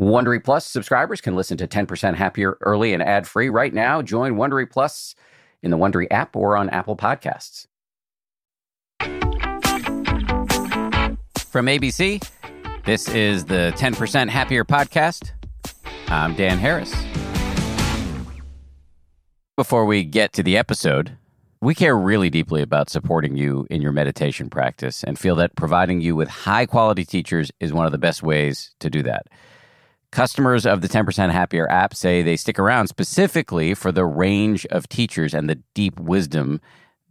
Wondery Plus subscribers can listen to 10% Happier early and ad free right now. Join Wondery Plus in the Wondery app or on Apple Podcasts. From ABC, this is the 10% Happier podcast. I'm Dan Harris. Before we get to the episode, we care really deeply about supporting you in your meditation practice and feel that providing you with high quality teachers is one of the best ways to do that. Customers of the 10% Happier app say they stick around specifically for the range of teachers and the deep wisdom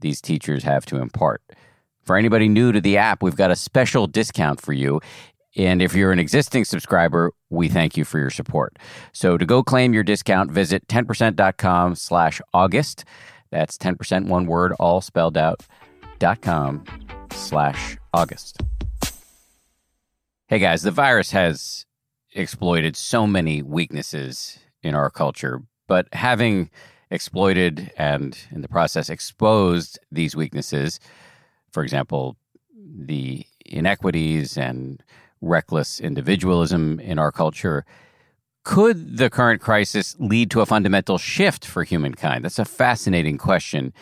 these teachers have to impart. For anybody new to the app, we've got a special discount for you. And if you're an existing subscriber, we thank you for your support. So to go claim your discount, visit 10%.com slash August. That's 10% one word, all spelled out, dot com slash August. Hey guys, the virus has exploited so many weaknesses in our culture, but having exploited and in the process exposed these weaknesses, for example, the inequities and reckless individualism in our culture, could the current crisis lead to a fundamental shift for humankind? That's a fascinating question.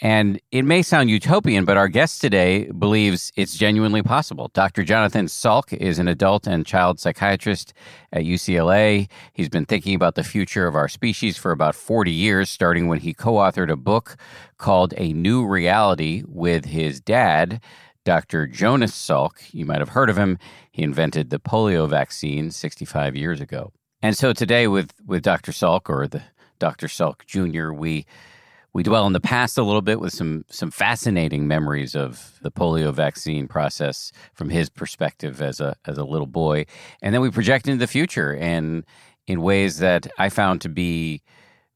And it may sound utopian, but our guest today believes it's genuinely possible. Dr. Jonathan Salk is an adult and child psychiatrist at UCLA. He's been thinking about the future of our species for about 40 years, starting when he co authored a book called A New Reality with his dad, Dr. Jonas Salk. You might have heard of him. He invented the polio vaccine 65 years ago. And so today, with, with Dr. Salk or the Dr. Salk Jr., we we dwell in the past a little bit with some some fascinating memories of the polio vaccine process from his perspective as a as a little boy, and then we project into the future and in ways that I found to be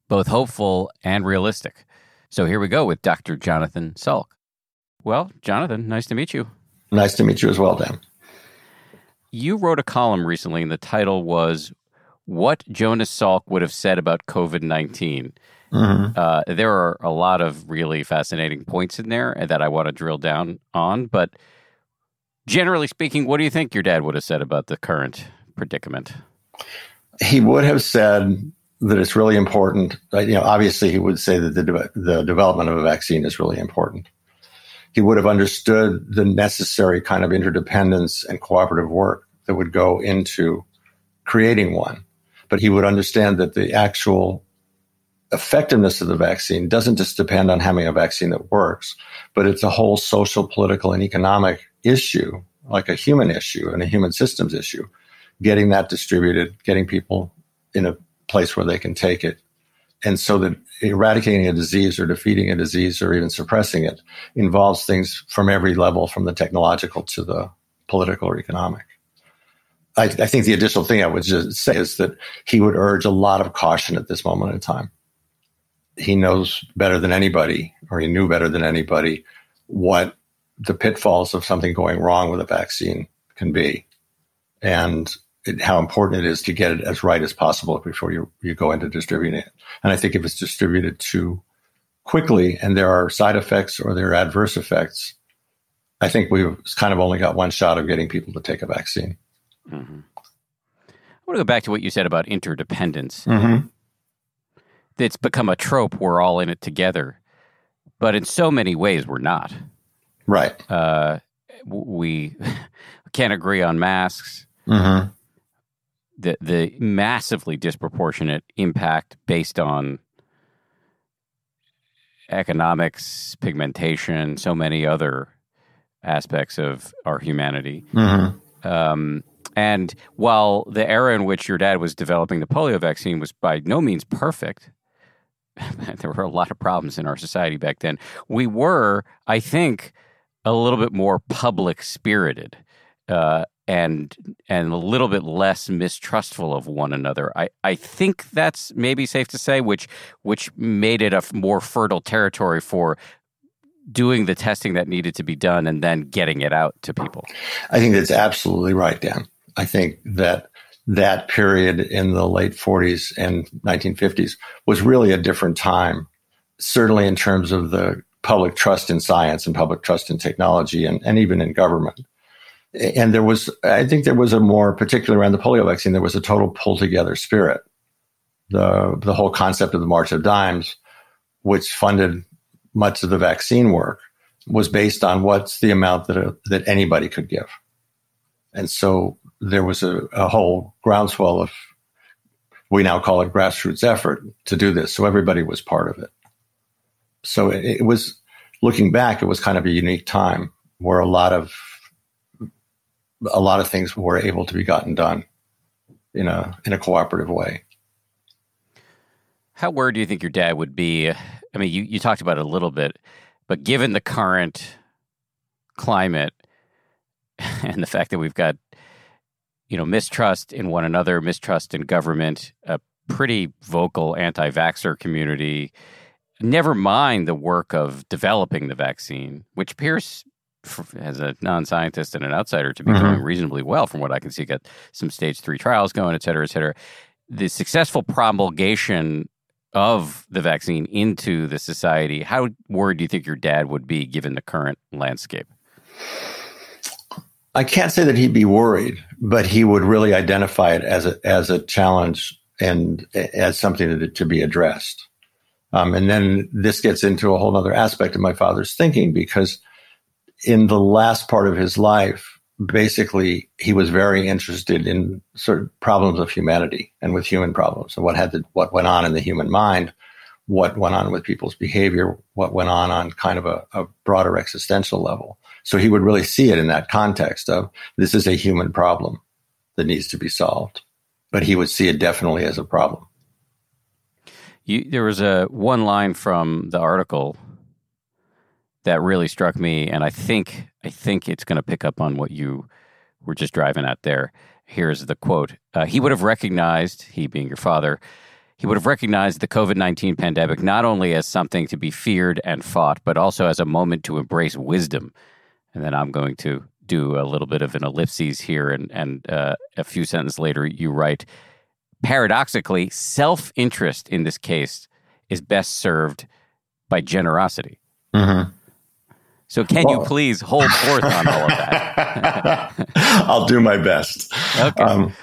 both hopeful and realistic. So here we go with Dr. Jonathan Salk. Well, Jonathan, nice to meet you. Nice to meet you as well, Dan. You wrote a column recently, and the title was "What Jonas Salk Would Have Said About COVID 19." Mm-hmm. Uh, there are a lot of really fascinating points in there that I want to drill down on. But generally speaking, what do you think your dad would have said about the current predicament? He would have said that it's really important. You know, obviously, he would say that the de- the development of a vaccine is really important. He would have understood the necessary kind of interdependence and cooperative work that would go into creating one. But he would understand that the actual effectiveness of the vaccine doesn't just depend on having a vaccine that works, but it's a whole social, political, and economic issue, like a human issue and a human systems issue. Getting that distributed, getting people in a place where they can take it. And so that eradicating a disease or defeating a disease or even suppressing it involves things from every level, from the technological to the political or economic. I, I think the additional thing I would just say is that he would urge a lot of caution at this moment in time he knows better than anybody, or he knew better than anybody, what the pitfalls of something going wrong with a vaccine can be, and it, how important it is to get it as right as possible before you you go into distributing it. And I think if it's distributed too quickly and there are side effects or there are adverse effects, I think we've kind of only got one shot of getting people to take a vaccine. Mm-hmm. I want to go back to what you said about interdependence. Mm-hmm it's become a trope. We're all in it together, but in so many ways, we're not. Right. Uh, we can't agree on masks. Mm-hmm. The the massively disproportionate impact based on economics, pigmentation, so many other aspects of our humanity. Mm-hmm. Um, and while the era in which your dad was developing the polio vaccine was by no means perfect, there were a lot of problems in our society back then. We were, I think, a little bit more public spirited. Uh, and and a little bit less mistrustful of one another. I, I think that's maybe safe to say, which which made it a more fertile territory for doing the testing that needed to be done and then getting it out to people. I think that's absolutely right, Dan. I think that that period in the late 40s and 1950s was really a different time, certainly in terms of the public trust in science and public trust in technology and, and even in government. and there was, I think there was a more, particularly around the polio vaccine, there was a total pull together spirit. The, the whole concept of the March of Dimes, which funded much of the vaccine work, was based on what's the amount that, that anybody could give. And so there was a, a whole groundswell of, we now call it grassroots effort to do this. So everybody was part of it. So it, it was, looking back, it was kind of a unique time where a lot of a lot of things were able to be gotten done in a in a cooperative way. How worried do you think your dad would be? I mean, you, you talked about it a little bit, but given the current climate and the fact that we've got, you know, mistrust in one another, mistrust in government, a pretty vocal anti vaxxer community, never mind the work of developing the vaccine, which Pierce, as a non-scientist and an outsider to be mm-hmm. doing reasonably well from what I can see. Got some stage three trials going, et cetera, et cetera. The successful promulgation of the vaccine into the society. How worried do you think your dad would be given the current landscape? I can't say that he'd be worried, but he would really identify it as a as a challenge and as something to, to be addressed. Um, and then this gets into a whole other aspect of my father's thinking because in the last part of his life, basically he was very interested in certain problems of humanity and with human problems and what had what went on in the human mind, what went on with people's behavior, what went on on kind of a, a broader existential level. So he would really see it in that context of this is a human problem that needs to be solved, but he would see it definitely as a problem. You, there was a one line from the article that really struck me, and I think I think it's going to pick up on what you were just driving at there. Here's the quote: uh, He would have recognized, he being your father, he would have recognized the COVID nineteen pandemic not only as something to be feared and fought, but also as a moment to embrace wisdom. And then I'm going to do a little bit of an ellipses here, and and uh, a few sentences later, you write. Paradoxically, self interest in this case is best served by generosity. Mm-hmm. So can well, you please hold forth on all of that? I'll do my best. Okay. Um,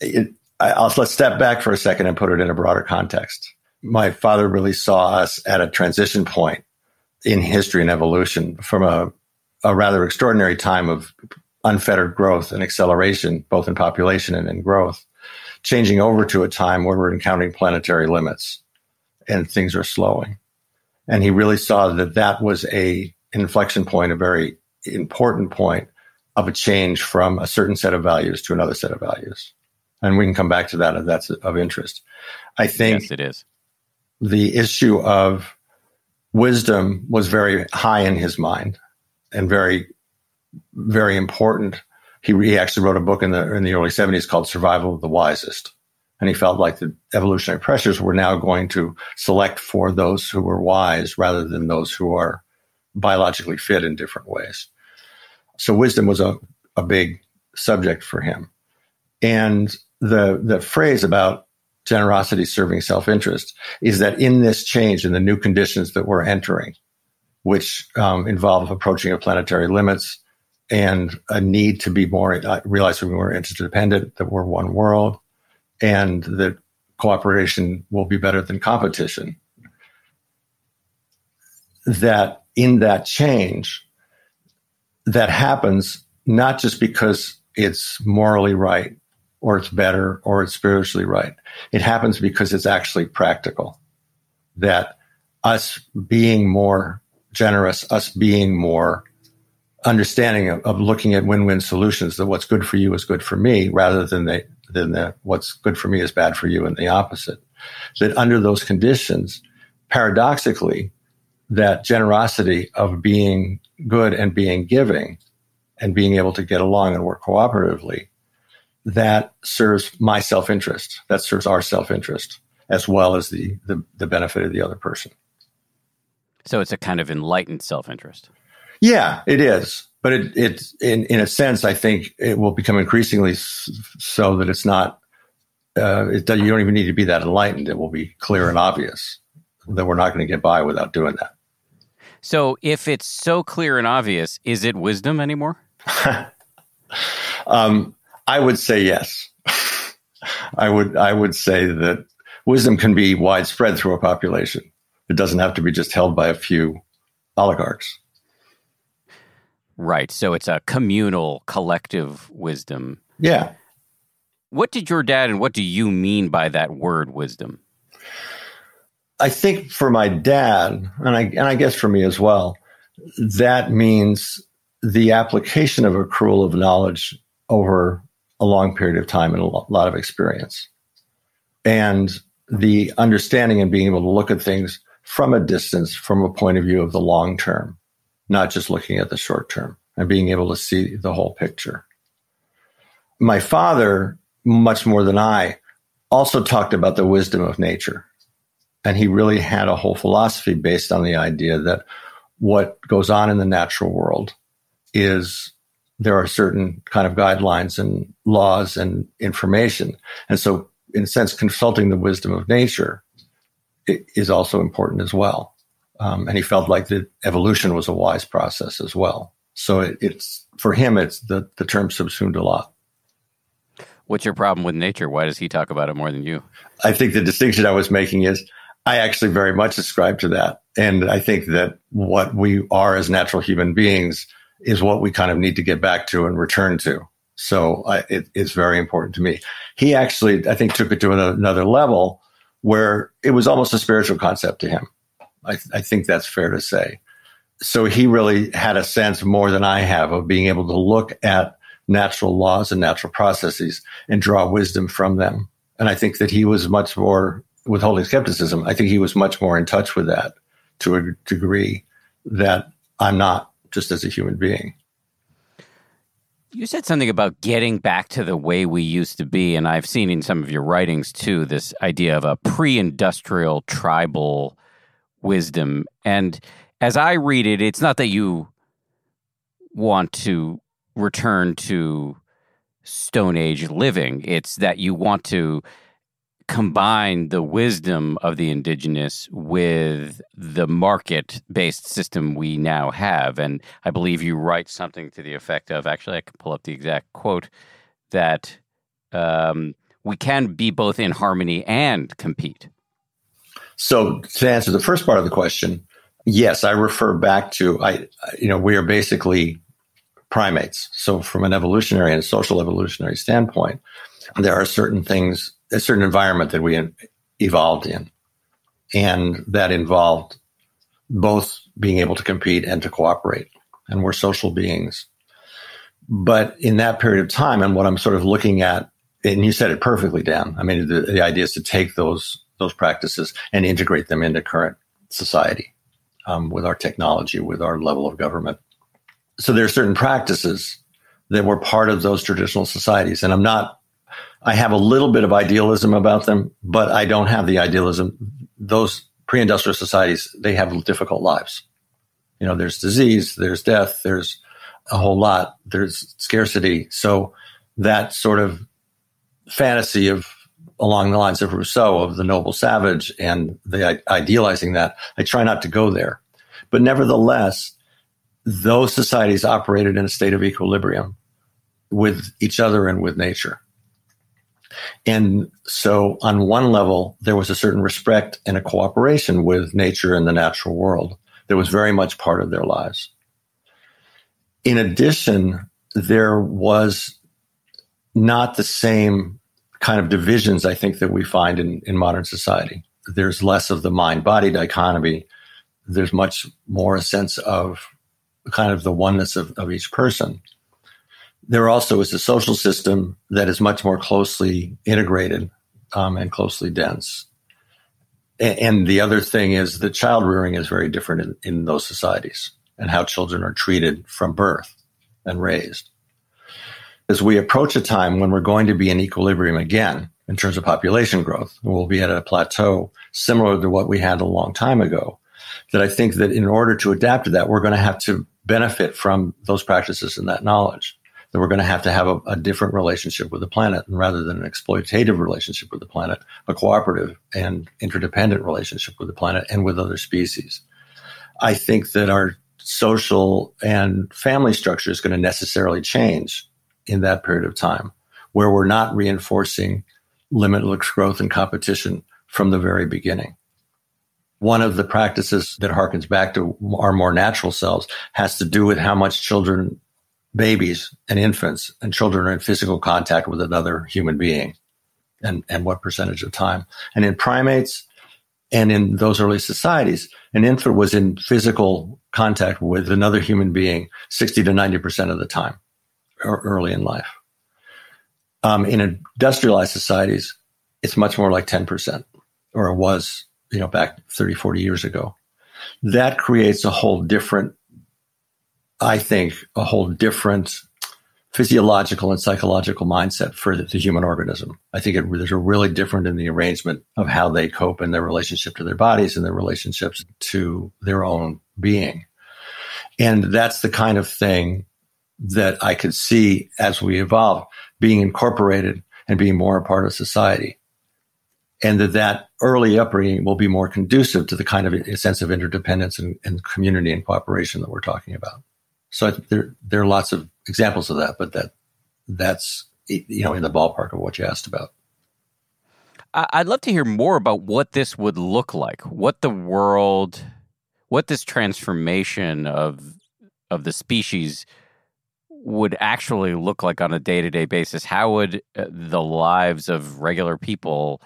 it, I, let's step back for a second and put it in a broader context. My father really saw us at a transition point in history and evolution from a, a rather extraordinary time of unfettered growth and acceleration, both in population and in growth, changing over to a time where we're encountering planetary limits and things are slowing. And he really saw that that was a inflection point, a very important point of a change from a certain set of values to another set of values. And we can come back to that if that's of interest. I think yes, it is. The issue of wisdom was very high in his mind and very, very important. He, he actually wrote a book in the in the early 70s called Survival of the Wisest. And he felt like the evolutionary pressures were now going to select for those who were wise rather than those who are biologically fit in different ways. So wisdom was a, a big subject for him. And the, the phrase about generosity serving self-interest is that in this change, in the new conditions that we're entering, which um, involve approaching of planetary limits and a need to be more, uh, realize we're interdependent, that we're one world, and that cooperation will be better than competition. That in that change that happens not just because it's morally right or it's better or it's spiritually right. It happens because it's actually practical. That us being more generous, us being more understanding of, of looking at win-win solutions, that what's good for you is good for me, rather than the, than the what's good for me is bad for you and the opposite. That under those conditions, paradoxically, that generosity of being good and being giving and being able to get along and work cooperatively, that serves my self interest. That serves our self interest as well as the, the, the benefit of the other person. So it's a kind of enlightened self interest. Yeah, it is. But it, it's in, in a sense, I think it will become increasingly so that it's not, uh, it, you don't even need to be that enlightened. It will be clear and obvious that we're not going to get by without doing that. So if it's so clear and obvious, is it wisdom anymore? Um, I would say yes. I would I would say that wisdom can be widespread through a population. It doesn't have to be just held by a few oligarchs. Right. So it's a communal, collective wisdom. Yeah. What did your dad and what do you mean by that word wisdom? I think for my dad, and I and I guess for me as well, that means the application of accrual of knowledge over a long period of time and a lot of experience. And the understanding and being able to look at things from a distance, from a point of view of the long term, not just looking at the short term and being able to see the whole picture. My father, much more than I, also talked about the wisdom of nature. And he really had a whole philosophy based on the idea that what goes on in the natural world is there are certain kind of guidelines and laws and information. And so, in a sense, consulting the wisdom of nature is also important as well. Um, and he felt like the evolution was a wise process as well. So it, it's for him, it's the the term subsumed a lot. What's your problem with nature? Why does he talk about it more than you? I think the distinction I was making is I actually very much ascribe to that, and I think that what we are as natural human beings is what we kind of need to get back to and return to. So I, it, it's very important to me. He actually, I think, took it to another level where it was almost a spiritual concept to him. I, I think that's fair to say. So he really had a sense more than I have of being able to look at natural laws and natural processes and draw wisdom from them. And I think that he was much more withholding skepticism. I think he was much more in touch with that to a degree that I'm not just as a human being. You said something about getting back to the way we used to be, and I've seen in some of your writings too this idea of a pre industrial tribal wisdom. And as I read it, it's not that you want to return to Stone Age living, it's that you want to combine the wisdom of the indigenous with the market based system we now have. And I believe you write something to the effect of actually, I can pull up the exact quote that um, we can be both in harmony and compete. So, to answer the first part of the question, yes, I refer back to I. You know, we are basically primates. So, from an evolutionary and social evolutionary standpoint, there are certain things a certain environment that we evolved in. And that involved both being able to compete and to cooperate. And we're social beings. But in that period of time, and what I'm sort of looking at, and you said it perfectly, Dan. I mean, the, the idea is to take those those practices and integrate them into current society um, with our technology, with our level of government. So there are certain practices that were part of those traditional societies, and I'm not I have a little bit of idealism about them, but I don't have the idealism. Those pre-industrial societies, they have difficult lives. You know, there's disease, there's death, there's a whole lot, there's scarcity. So that sort of fantasy of along the lines of Rousseau of the noble savage and the idealizing that, I try not to go there. But nevertheless, those societies operated in a state of equilibrium with each other and with nature. And so, on one level, there was a certain respect and a cooperation with nature and the natural world that was very much part of their lives. In addition, there was not the same kind of divisions, I think, that we find in, in modern society. There's less of the mind body dichotomy. There's much more a sense of kind of the oneness of, of each person there also is a social system that is much more closely integrated um, and closely dense. And, the other thing is that child rearing is very different in, in those societies and how children are treated from birth and raised. As we approach a time when we're going to be in equilibrium again in terms of population growth, we'll be at a plateau similar to what we had a long time ago. That I think that in order to adapt to that, we're going to have to benefit from those practices and that knowledge that we're going to have to have a, a, different relationship with the planet and rather than an exploitative relationship with the planet, a cooperative and interdependent relationship with the planet and with other species. I think that our social and family structure is going to necessarily change in that period of time, where we're not reinforcing limitless growth and competition from the very beginning. One of the practices that harkens back to our more natural selves has to do with how much children, babies and infants and children are in physical contact with another human being and, and what percentage of time. And in primates and in those early societies, an infant was in physical contact with another human being 60 to 90% of the time early in life. Um, in industrialized societies, it's much more like 10%, or it was, you know, back 30, 40 years ago. That creates a whole different, I think, a whole different physiological and psychological mindset for the, the human organism. I think it, there's a really different in the arrangement of how they cope in their relationship to their bodies and their relationships to their own being. And that's the kind of thing that I could see as we evolve being incorporated and being more a part of society. And that that early upbringing will be more conducive to the kind of sense of interdependence and, and community and cooperation that we're talking about. So there, there are lots of examples of that, but that that's you know in the ballpark of what you asked about. I'd love to hear more about what this would look like, what the world, what this transformation of of the species would actually look like on a day to day basis. How would uh, the lives of regular people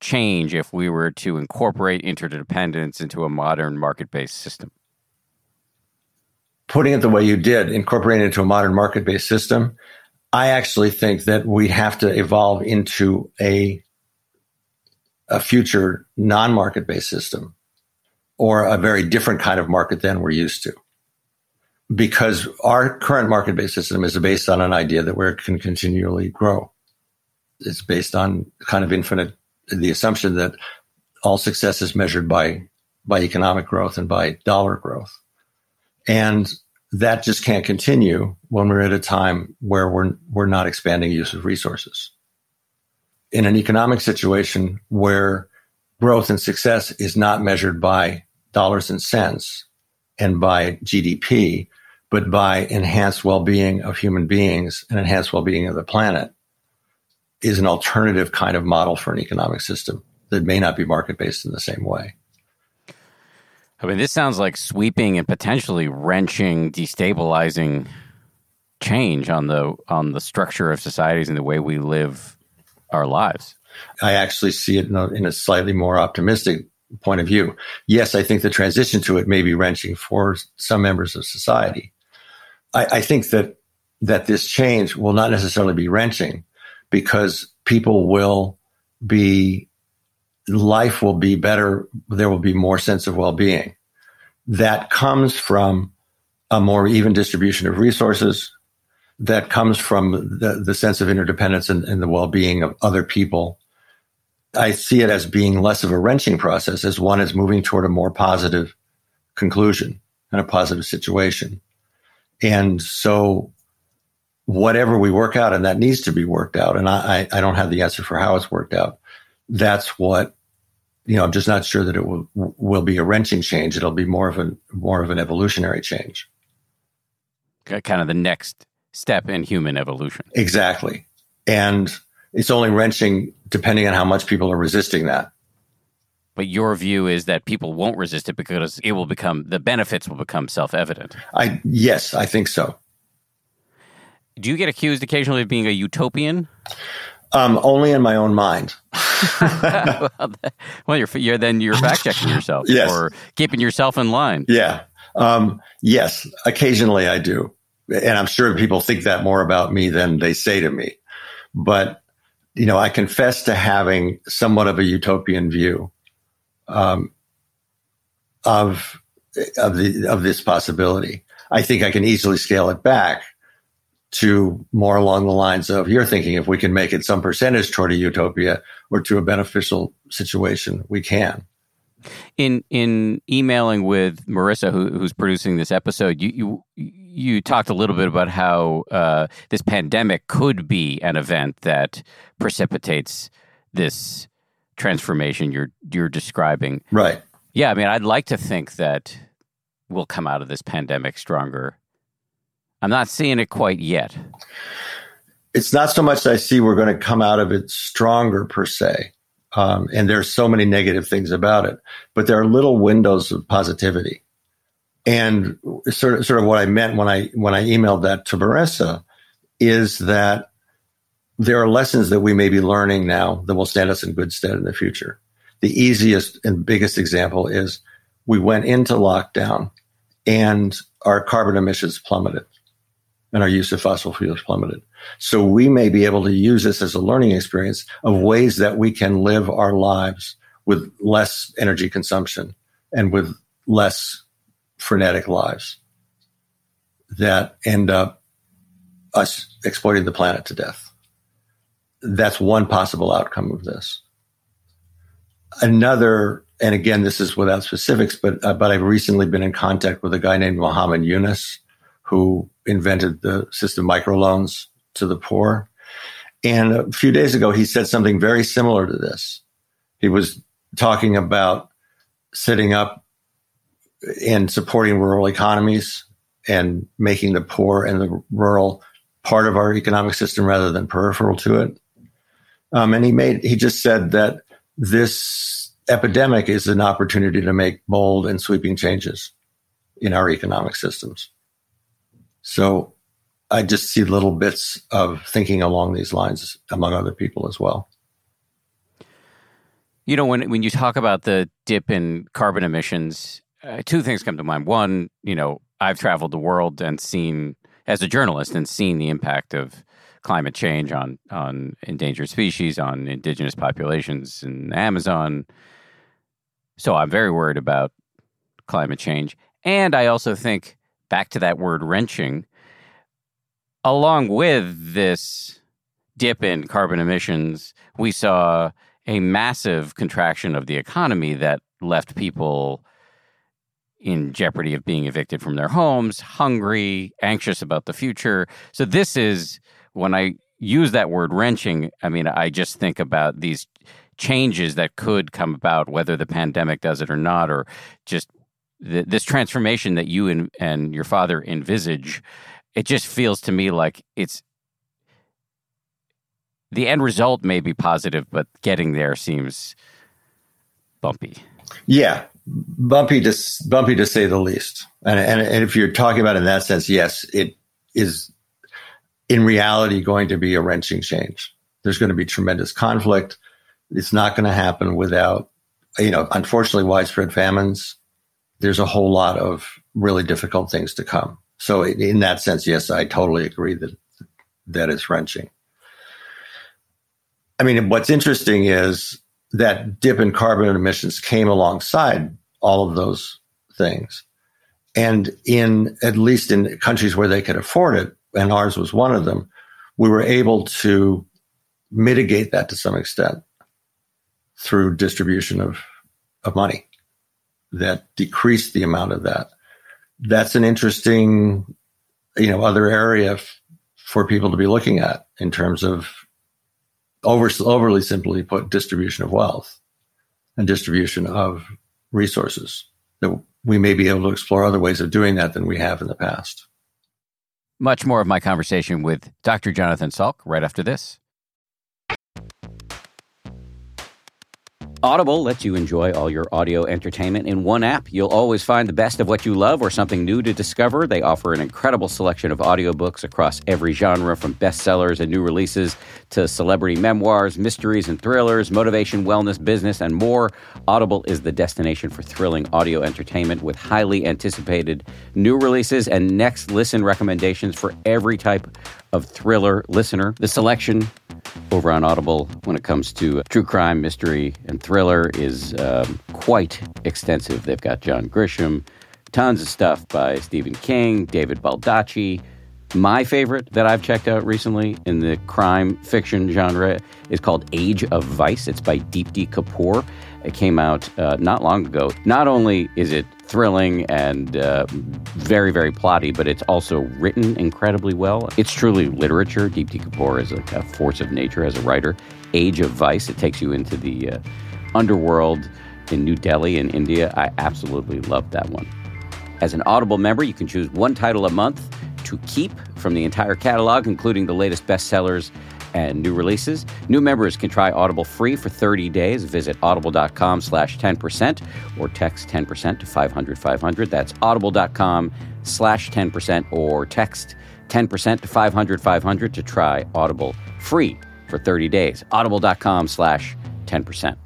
change if we were to incorporate interdependence into a modern market based system? Putting it the way you did, incorporating it into a modern market based system, I actually think that we have to evolve into a, a future non market based system or a very different kind of market than we're used to. Because our current market based system is based on an idea that we can continually grow. It's based on kind of infinite, the assumption that all success is measured by, by economic growth and by dollar growth. And that just can't continue when we're at a time where we're, we're not expanding use of resources. In an economic situation where growth and success is not measured by dollars and cents and by GDP, but by enhanced well-being of human beings and enhanced well-being of the planet is an alternative kind of model for an economic system that may not be market-based in the same way. I mean, this sounds like sweeping and potentially wrenching, destabilizing change on the on the structure of societies and the way we live our lives. I actually see it in a, slightly more optimistic point of view. Yes, I think the transition to it may be wrenching for some members of society. I, I think that that this change will not necessarily be wrenching because people will be life will be better. There will be more sense of well-being. That comes from a more even distribution of resources. That comes from the, the sense of interdependence and, and the well-being of other people. I see it as being less of a wrenching process as one is moving toward a more positive conclusion and a positive situation. And so whatever we work out, and that needs to be worked out, and I, I don't have the answer for how it's worked out. That's what you know, I'm just not sure that it will will be a wrenching change. It'll be more of an more of an evolutionary change. Kind of the next step in human evolution. Exactly, and it's only wrenching depending on how much people are resisting that. But your view is that people won't resist it because it will become the benefits will become self evident. I yes, I think so. Do you get accused occasionally of being a utopian? Um, only in my own mind. well, you're, you're then you're fact checking yourself yes. or keeping yourself in line. Yeah. Um, yes, occasionally I do. And I'm sure people think that more about me than they say to me. But, you know, I confess to having somewhat of a utopian view um, of, of, the, of this possibility. I think I can easily scale it back to more along the lines of you're thinking if we can make it some percentage toward a utopia or to a beneficial situation, we can. In in emailing with Marissa, who, who's producing this episode, you you you talked a little bit about how uh, this pandemic could be an event that precipitates this transformation you're you're describing. Right. Yeah, I mean, I'd like to think that we'll come out of this pandemic stronger I'm not seeing it quite yet. it's not so much I see we're going to come out of it stronger per se. Um, and there's so many negative things about it, but there are little windows of positivity. And sort of, sort of what I meant when I, when I emailed that to Marissa is that there are lessons that we may be learning now that will stand us in good stead in the future. The easiest and biggest example is we went into lockdown and our carbon emissions plummeted and our use of fossil fuels plummeted. So we may be able to use this as a learning experience of ways that we can live our lives with less energy consumption and with less frenetic lives that end up us exploiting the planet to death. That's one possible outcome of this. Another, and again, this is without specifics, but uh, but I've recently been in contact with a guy named Muhammad Yunus, who invented the system microloans to the poor. And a few days ago, he said something very similar to this. He was talking about setting up and supporting rural economies and making the poor and the rural part of our economic system rather than peripheral to it. Um, and he made, he just said that this epidemic is an opportunity to make bold and sweeping changes in our economic systems. So I just see little bits of thinking along these lines among other people as well. You know, when when you talk about the dip in carbon emissions, uh, two things come to mind. One, you know, I've traveled the world and seen, as a journalist, and seen the impact of climate change on on endangered species, on indigenous populations in the Amazon. So I'm very worried about climate change, and I also think back to that word wrenching along with this dip in carbon emissions, we saw a massive contraction of the economy that left people in jeopardy of being evicted from their homes, hungry, anxious about the future. So, this is when I use that word wrenching, I mean, I just think about these changes that could come about, whether the pandemic does it or not, or just this transformation that you and, and your father envisage it just feels to me like it's the end result may be positive, but getting there seems bumpy. Yeah, bumpy to bumpy to say the least. And, and and if you're talking about it in that sense, yes, it is in reality going to be a wrenching change. There's going to be tremendous conflict. It's not going to happen without, you know, unfortunately, widespread famines. There's a whole lot of really difficult things to come. So in that sense, yes, I totally agree that that is wrenching. I mean, what's interesting is that dip in carbon emissions came alongside all of those things. And in at least in countries where they could afford it, and ours was one of them, we were able to mitigate that to some extent through distribution of, of money that decreased the amount of that that's an interesting, you know, other area f- for people to be looking at in terms of over, overly simply put distribution of wealth and distribution of resources that we may be able to explore other ways of doing that than we have in the past. Much more of my conversation with Dr. Jonathan Salk right after this. Audible lets you enjoy all your audio entertainment in one app. You'll always find the best of what you love or something new to discover. They offer an incredible selection of audiobooks across every genre, from bestsellers and new releases to celebrity memoirs, mysteries and thrillers, motivation, wellness, business, and more. Audible is the destination for thrilling audio entertainment with highly anticipated new releases and next listen recommendations for every type of thriller listener. The selection over on Audible when it comes to true crime, mystery, and thriller is um, quite extensive. They've got John Grisham, tons of stuff by Stephen King, David Baldacci. My favorite that I've checked out recently in the crime fiction genre is called Age of Vice. It's by Deepti Kapoor. It came out uh, not long ago. Not only is it thrilling and uh, very, very plotty, but it's also written incredibly well. It's truly literature. Deepti Kapoor is a, a, force of nature as a writer. Age of Vice, it takes you into the uh, underworld in New Delhi in India. I absolutely love that one. As an Audible member, you can choose one title a month to keep from the entire catalog, including the latest bestsellers and new releases. New members can try Audible free for 30 days. Visit audible.com slash 10% or text 10% to 500 500. That's audible.com slash 10% or text 10% to 500 500 to try Audible free for 30 days. Audible.com slash 10%.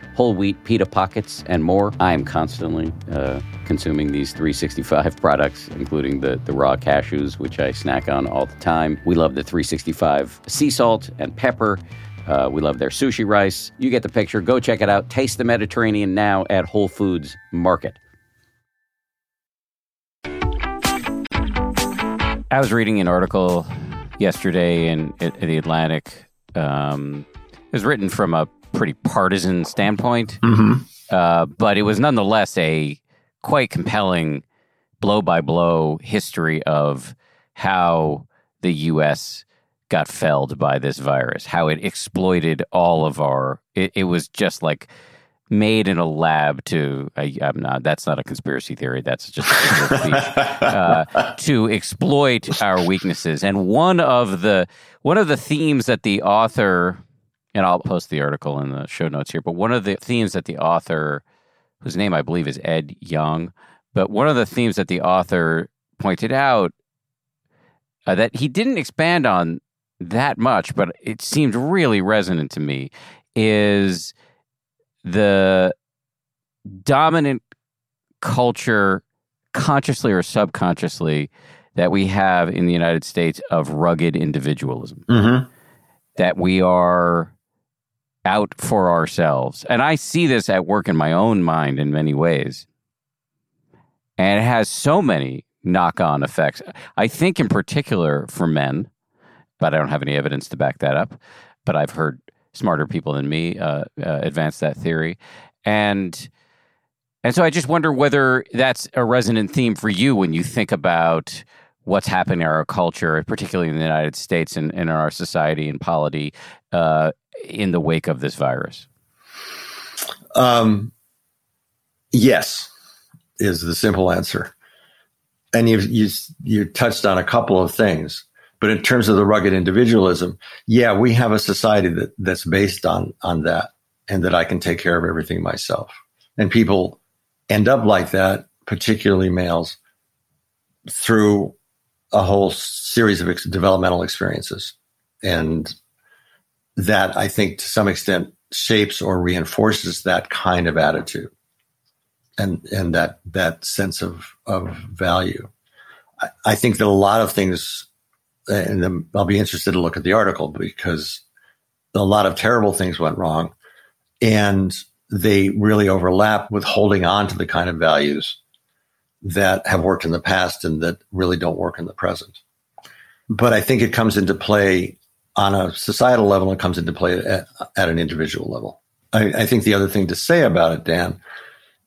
whole wheat pita pockets, and more. I am constantly uh, consuming these 365 products, including the, the raw cashews, which I snack on all the time. We love the 365 sea salt and pepper. Uh, we love their sushi rice. You get the picture. Go check it out. Taste the Mediterranean now at Whole Foods Market. I was reading an article yesterday in, in the Atlantic. Um, it was written from a pretty partisan standpoint, Mm-hmm. uh, but it was nonetheless a quite compelling blow by blow history of how the U.S. got felled by this virus, how it exploited all of our. It, it was just like made in a lab to. I, I'm not. That's not a conspiracy theory. That's just a figure speech uh, to exploit our weaknesses. And one of the one of the themes that the author, and I'll post the article in the show notes here, but one of the themes that the author, whose name I believe is Ed Yong, but one of the themes that the author pointed out uh, that he didn't expand on that much, but it seemed really resonant to me, is the dominant culture, consciously or subconsciously, that we have in the United States of rugged individualism. Mm-hmm. That we are out for ourselves. And I see this at work in my own mind in many ways. And it has so many knock on effects. I think, in particular, for men, but I don't have any evidence to back that up. But I've heard smarter people than me uh, uh, advance that theory. And and so I just wonder whether that's a resonant theme for you when you think about what's happening in our culture, particularly in the United States and in our society and polity, uh, in the wake of this virus. Um, yes, is the simple answer. And you you you touched on a couple of things, but in terms of the rugged individualism, yeah, we have a society that that's based on on that, and that I can take care of everything myself. And people end up like that, particularly males, through a whole series of ex- developmental experiences, and that I think to some extent shapes or reinforces that kind of attitude and and that that sense of of value. I, I think that a lot of things, and I'll be interested to look at the article because a lot of terrible things went wrong, and they really overlap with holding on to the kind of values that have worked in the past and that really don't work in the present. But I think it comes into play on a societal level. It comes into play at, at an individual level. I, I think the other thing to say about it, Dan,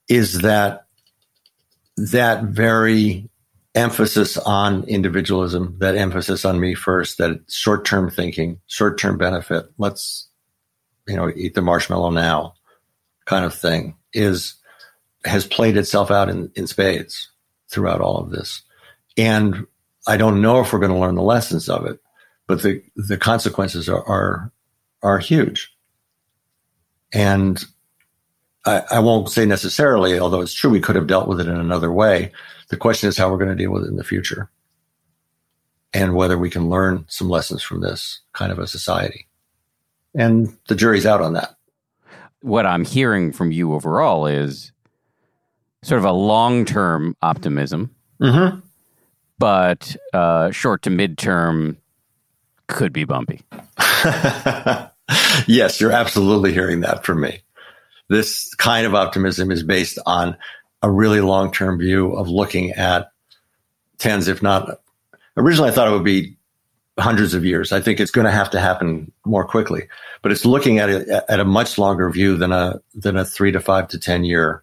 is that that very emphasis on individualism, that emphasis on me first, that short term thinking, short term benefit, let's, you know, eat the marshmallow now kind of thing is has played itself out in, in spades throughout all of this. And I don't know if we're going to learn the lessons of it, but the, the consequences are, are, are huge. And I, I, won't say necessarily, although it's true we could have dealt with it in another way. The question is how we're going to deal with it in the future and whether we can learn some lessons from this kind of a society. And the jury's out on that. what I'm hearing from you overall is sort of a long term optimism, Mm-hmm. but uh, short to midterm could be bumpy. yes, you're absolutely hearing that from me. This kind of optimism is based on a really long term view of looking at tens, if not originally, I thought it would be hundreds of years. I think it's going to have to happen more quickly, but it's looking at it at a much longer view than a than a three to five to ten year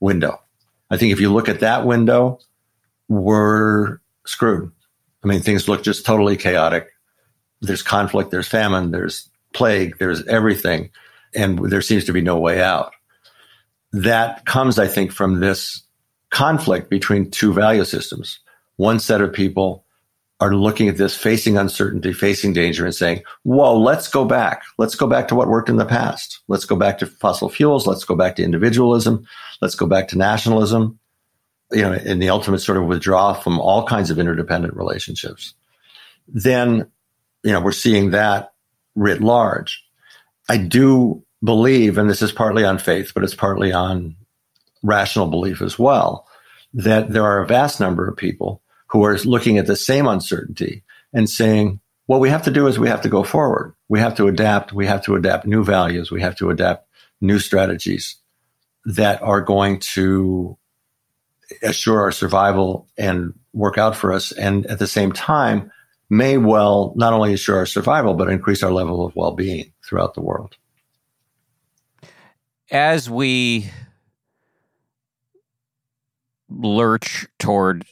window. I think if you look at that window, we're screwed. I mean, things look just totally chaotic. There's conflict, there's famine, there's plague, there's everything, and there seems to be no way out. That comes, I think, from this conflict between two value systems. One set of people are looking at this, facing uncertainty, facing danger, and saying, Whoa, let's go back. Let's go back to what worked in the past. Let's go back to fossil fuels. Let's go back to individualism. Let's go back to nationalism. You know, in the ultimate sort of withdrawal from all kinds of interdependent relationships. Then, you know, we're seeing that writ large. I do believe, and this is partly on faith, but it's partly on rational belief as well, that there are a vast number of people who are looking at the same uncertainty and saying, what we have to do is we have to go forward. We have to adapt. We have to adapt new values. We have to adapt new strategies that are going to assure our survival and work out for us. And at the same time, may well not only assure our survival, but increase our level of well being throughout the world. As we lurch toward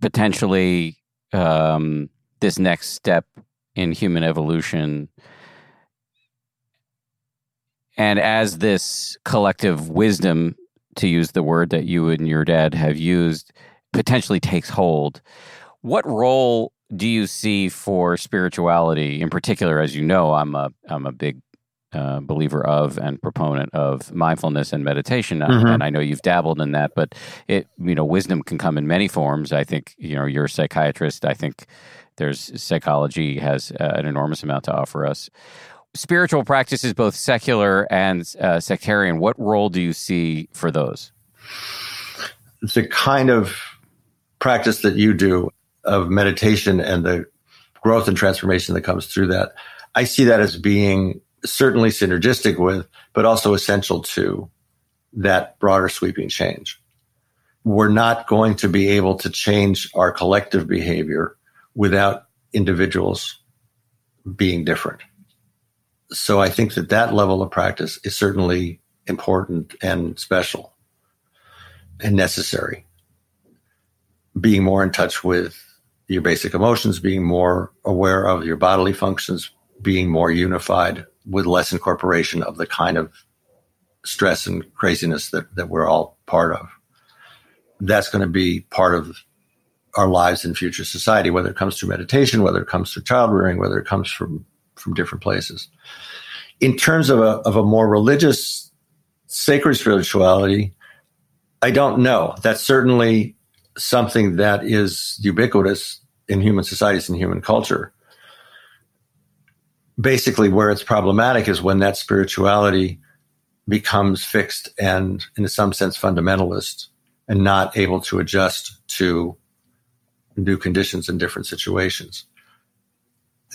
potentially um, this next step in human evolution. And as this collective wisdom, to use the word that you and your dad have used, potentially takes hold, what role do you see for spirituality in particular? As you know, I'm a I'm a big uh, believer of and proponent of mindfulness and meditation, mm-hmm. and I know you've dabbled in that. But it, you know, wisdom can come in many forms. I think you know you're a psychiatrist. I think there's psychology has uh, an enormous amount to offer us. Spiritual practices, both secular and uh, sectarian. What role do you see for those? The kind of practice that you do of meditation and the growth and transformation that comes through that, I see that as being certainly synergistic with, but also essential to that broader sweeping change. We're not going to be able to change our collective behavior without individuals being different. So I think that that level of practice is certainly important and special and necessary. Being more in touch with your basic emotions, being more aware of your bodily functions, being more unified with less incorporation of the kind of stress and craziness that, that we're all part of. That's going to be part of our lives in future society, whether it comes through meditation, whether it comes through child rearing, whether it comes from, from different places. In terms of a, of a more religious, sacred spirituality, I don't know. That's certainly something that is ubiquitous in human societies and human culture. Basically where it's problematic is when that spirituality becomes fixed and in some sense fundamentalist and not able to adjust to new conditions in different situations.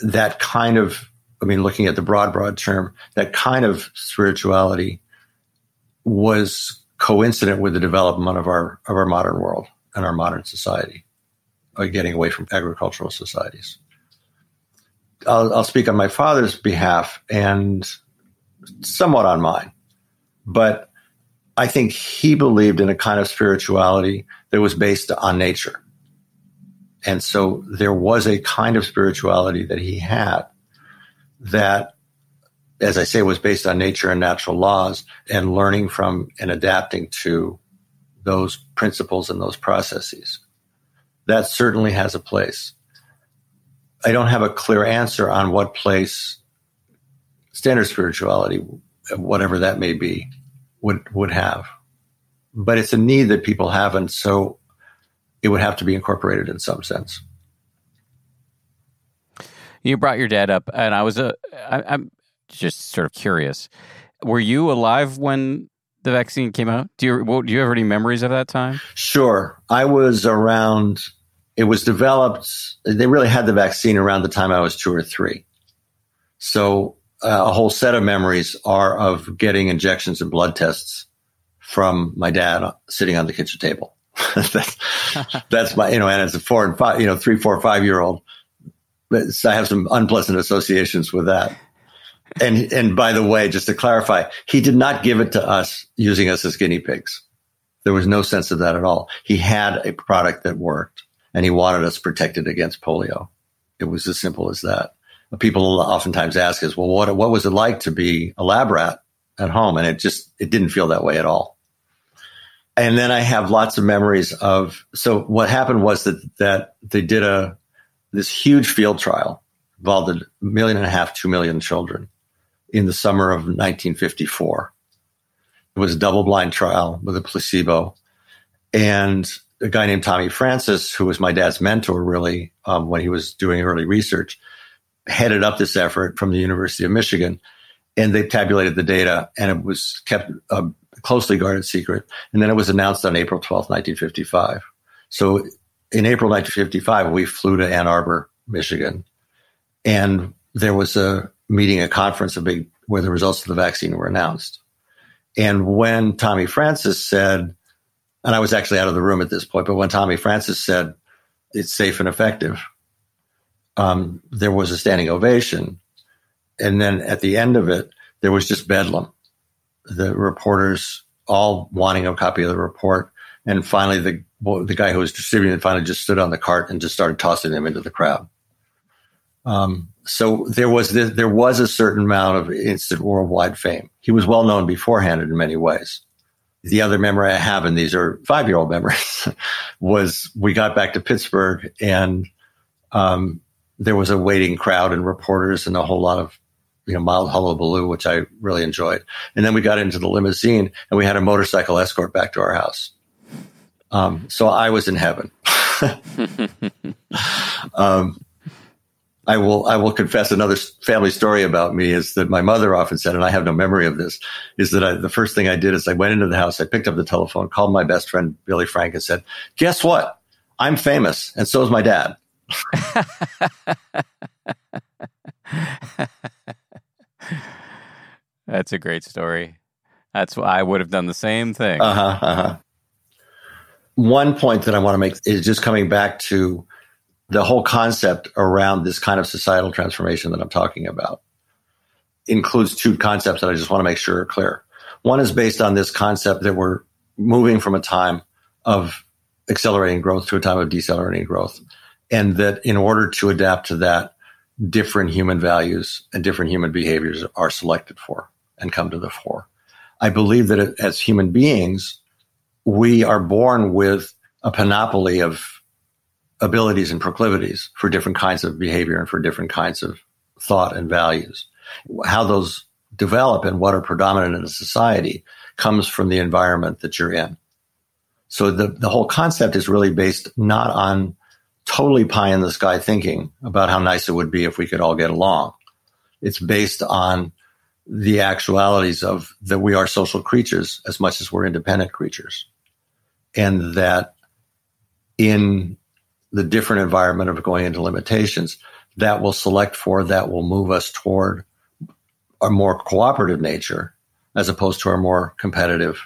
That kind of i mean looking at the broad broad term that kind of spirituality was coincident with the development of our of our modern world and our modern society uh, getting away from agricultural societies I'll, I'll speak on my father's behalf and somewhat on mine. But I think he believed in a kind of spirituality that was based on nature. And so there was a kind of spirituality that he had that, as I say, was based on nature and natural laws and learning from and adapting to those principles and those processes. That certainly has a place. I don't have a clear answer on what place standard spirituality, whatever that may be, would would have. But it's a need that people have, and so it would have to be incorporated in some sense. You brought your dad up, and I was uh, I, I'm just sort of curious. were you alive when the vaccine came out? Do you do you have any memories of that time? Sure, I was around. It was developed. They really had the vaccine around the time I was two or three. So uh, a whole set of memories are of getting injections and blood tests from my dad sitting on the kitchen table. that's, that's my, you know, and as a four and five, you know, three, four, five year old, I have some unpleasant associations with that. And, and by the way, just to clarify, he did not give it to us using us as guinea pigs. There was no sense of that at all. He had a product that worked and he wanted us protected against polio. It was as simple as that. People oftentimes ask us, well, what, what was it like to be a lab rat at home? And it just, it didn't feel that way at all. And then I have lots of memories of, so what happened was that, that they did a, this huge field trial involved a million and a half, two million children in the summer of 1954. It was a double blind trial with a placebo. And a guy named Tommy Francis, who was my dad's mentor really um, when he was doing early research, headed up this effort from the University of Michigan. And they tabulated the data and it was kept a closely guarded secret. And then it was announced on April 12th, 1955. So in April 1955, we flew to Ann Arbor, Michigan. And there was a meeting, a conference, a big where the results of the vaccine were announced. And when Tommy Francis said, and I was actually out of the room at this point, but when Tommy Francis said it's safe and effective, um, there was a standing ovation. And then at the end of it, there was just bedlam. The reporters all wanting a copy of the report. And finally, the the guy who was distributing it finally just stood on the cart and just started tossing them into the crowd. Um, so there was this, there was a certain amount of instant worldwide fame. He was well known beforehand in many ways. The other memory I have, and these are five year old memories, was we got back to Pittsburgh and um, there was a waiting crowd and reporters and a whole lot of you know mild hullabaloo, which I really enjoyed. And then we got into the limousine and we had a motorcycle escort back to our house. Um, so I was in heaven. um, I will I will confess another family story about me is that my mother often said, and I have no memory of this, is that I, the first thing I did is I went into the house, I picked up the telephone, called my best friend Billy Frank, and said, "Guess what? I'm famous, and so is my dad." That's a great story. That's why I would have done the same thing. Uh huh. Uh-huh. One point that I want to make is just coming back to the whole concept around this kind of societal transformation that I'm talking about includes two concepts that I just want to make sure are clear. One is based on this concept that we're moving from a time of accelerating growth to a time of decelerating growth. And that in order to adapt to that, different human values and different human behaviors are selected for and come to the fore. I believe that as human beings, we are born with a panoply of abilities and proclivities for different kinds of behavior and for different kinds of thought and values. How those develop and what are predominant in a society comes from the environment that you're in. So the, the whole concept is really based not on totally pie in the sky thinking about how nice it would be if we could all get along. It's based on the actualities of that we are social creatures as much as we're independent creatures. And that in the different environment of going into limitations that will select for that will move us toward a more cooperative nature as opposed to our more competitive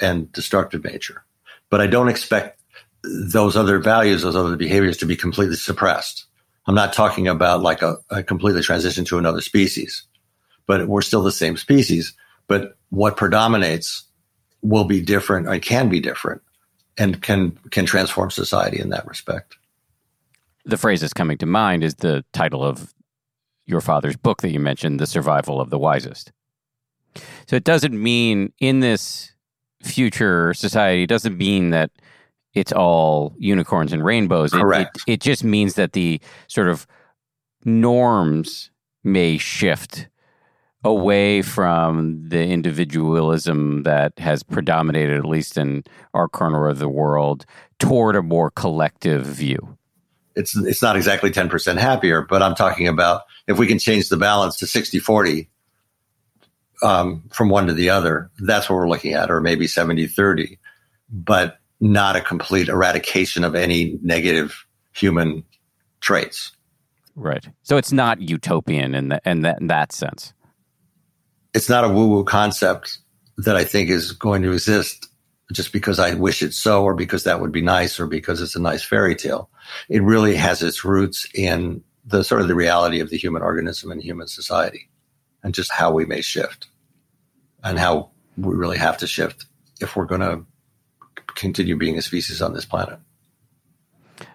and destructive nature. But I don't expect those other values, those other behaviors to be completely suppressed. I'm not talking about like a, a completely transition to another species, but we're still the same species. But what predominates will be different and can be different and can can transform society in that respect. The phrase that's coming to mind is the title of your father's book that you mentioned, The Survival of the Wisest. So it doesn't mean in this future society, it doesn't mean that it's all unicorns and rainbows. Correct. It, it, it just means that the sort of norms may shift away from the individualism that has predominated, at least in our corner of the world, toward a more collective view. It's it's not exactly 10% happier, but I'm talking about if we can change the balance to 60 40 um, from one to the other. That's what we're looking at, or maybe 70 30, but not a complete eradication of any negative human traits. Right. So it's not utopian in, the, in, that, in that sense. It's not a woo woo concept that I think is going to exist just because I wish it so, or because that would be nice, or because it's a nice fairy tale. It really has its roots in the sort of the reality of the human organism and human society and just how we may shift and how we really have to shift if we're going to continue being a species on this planet.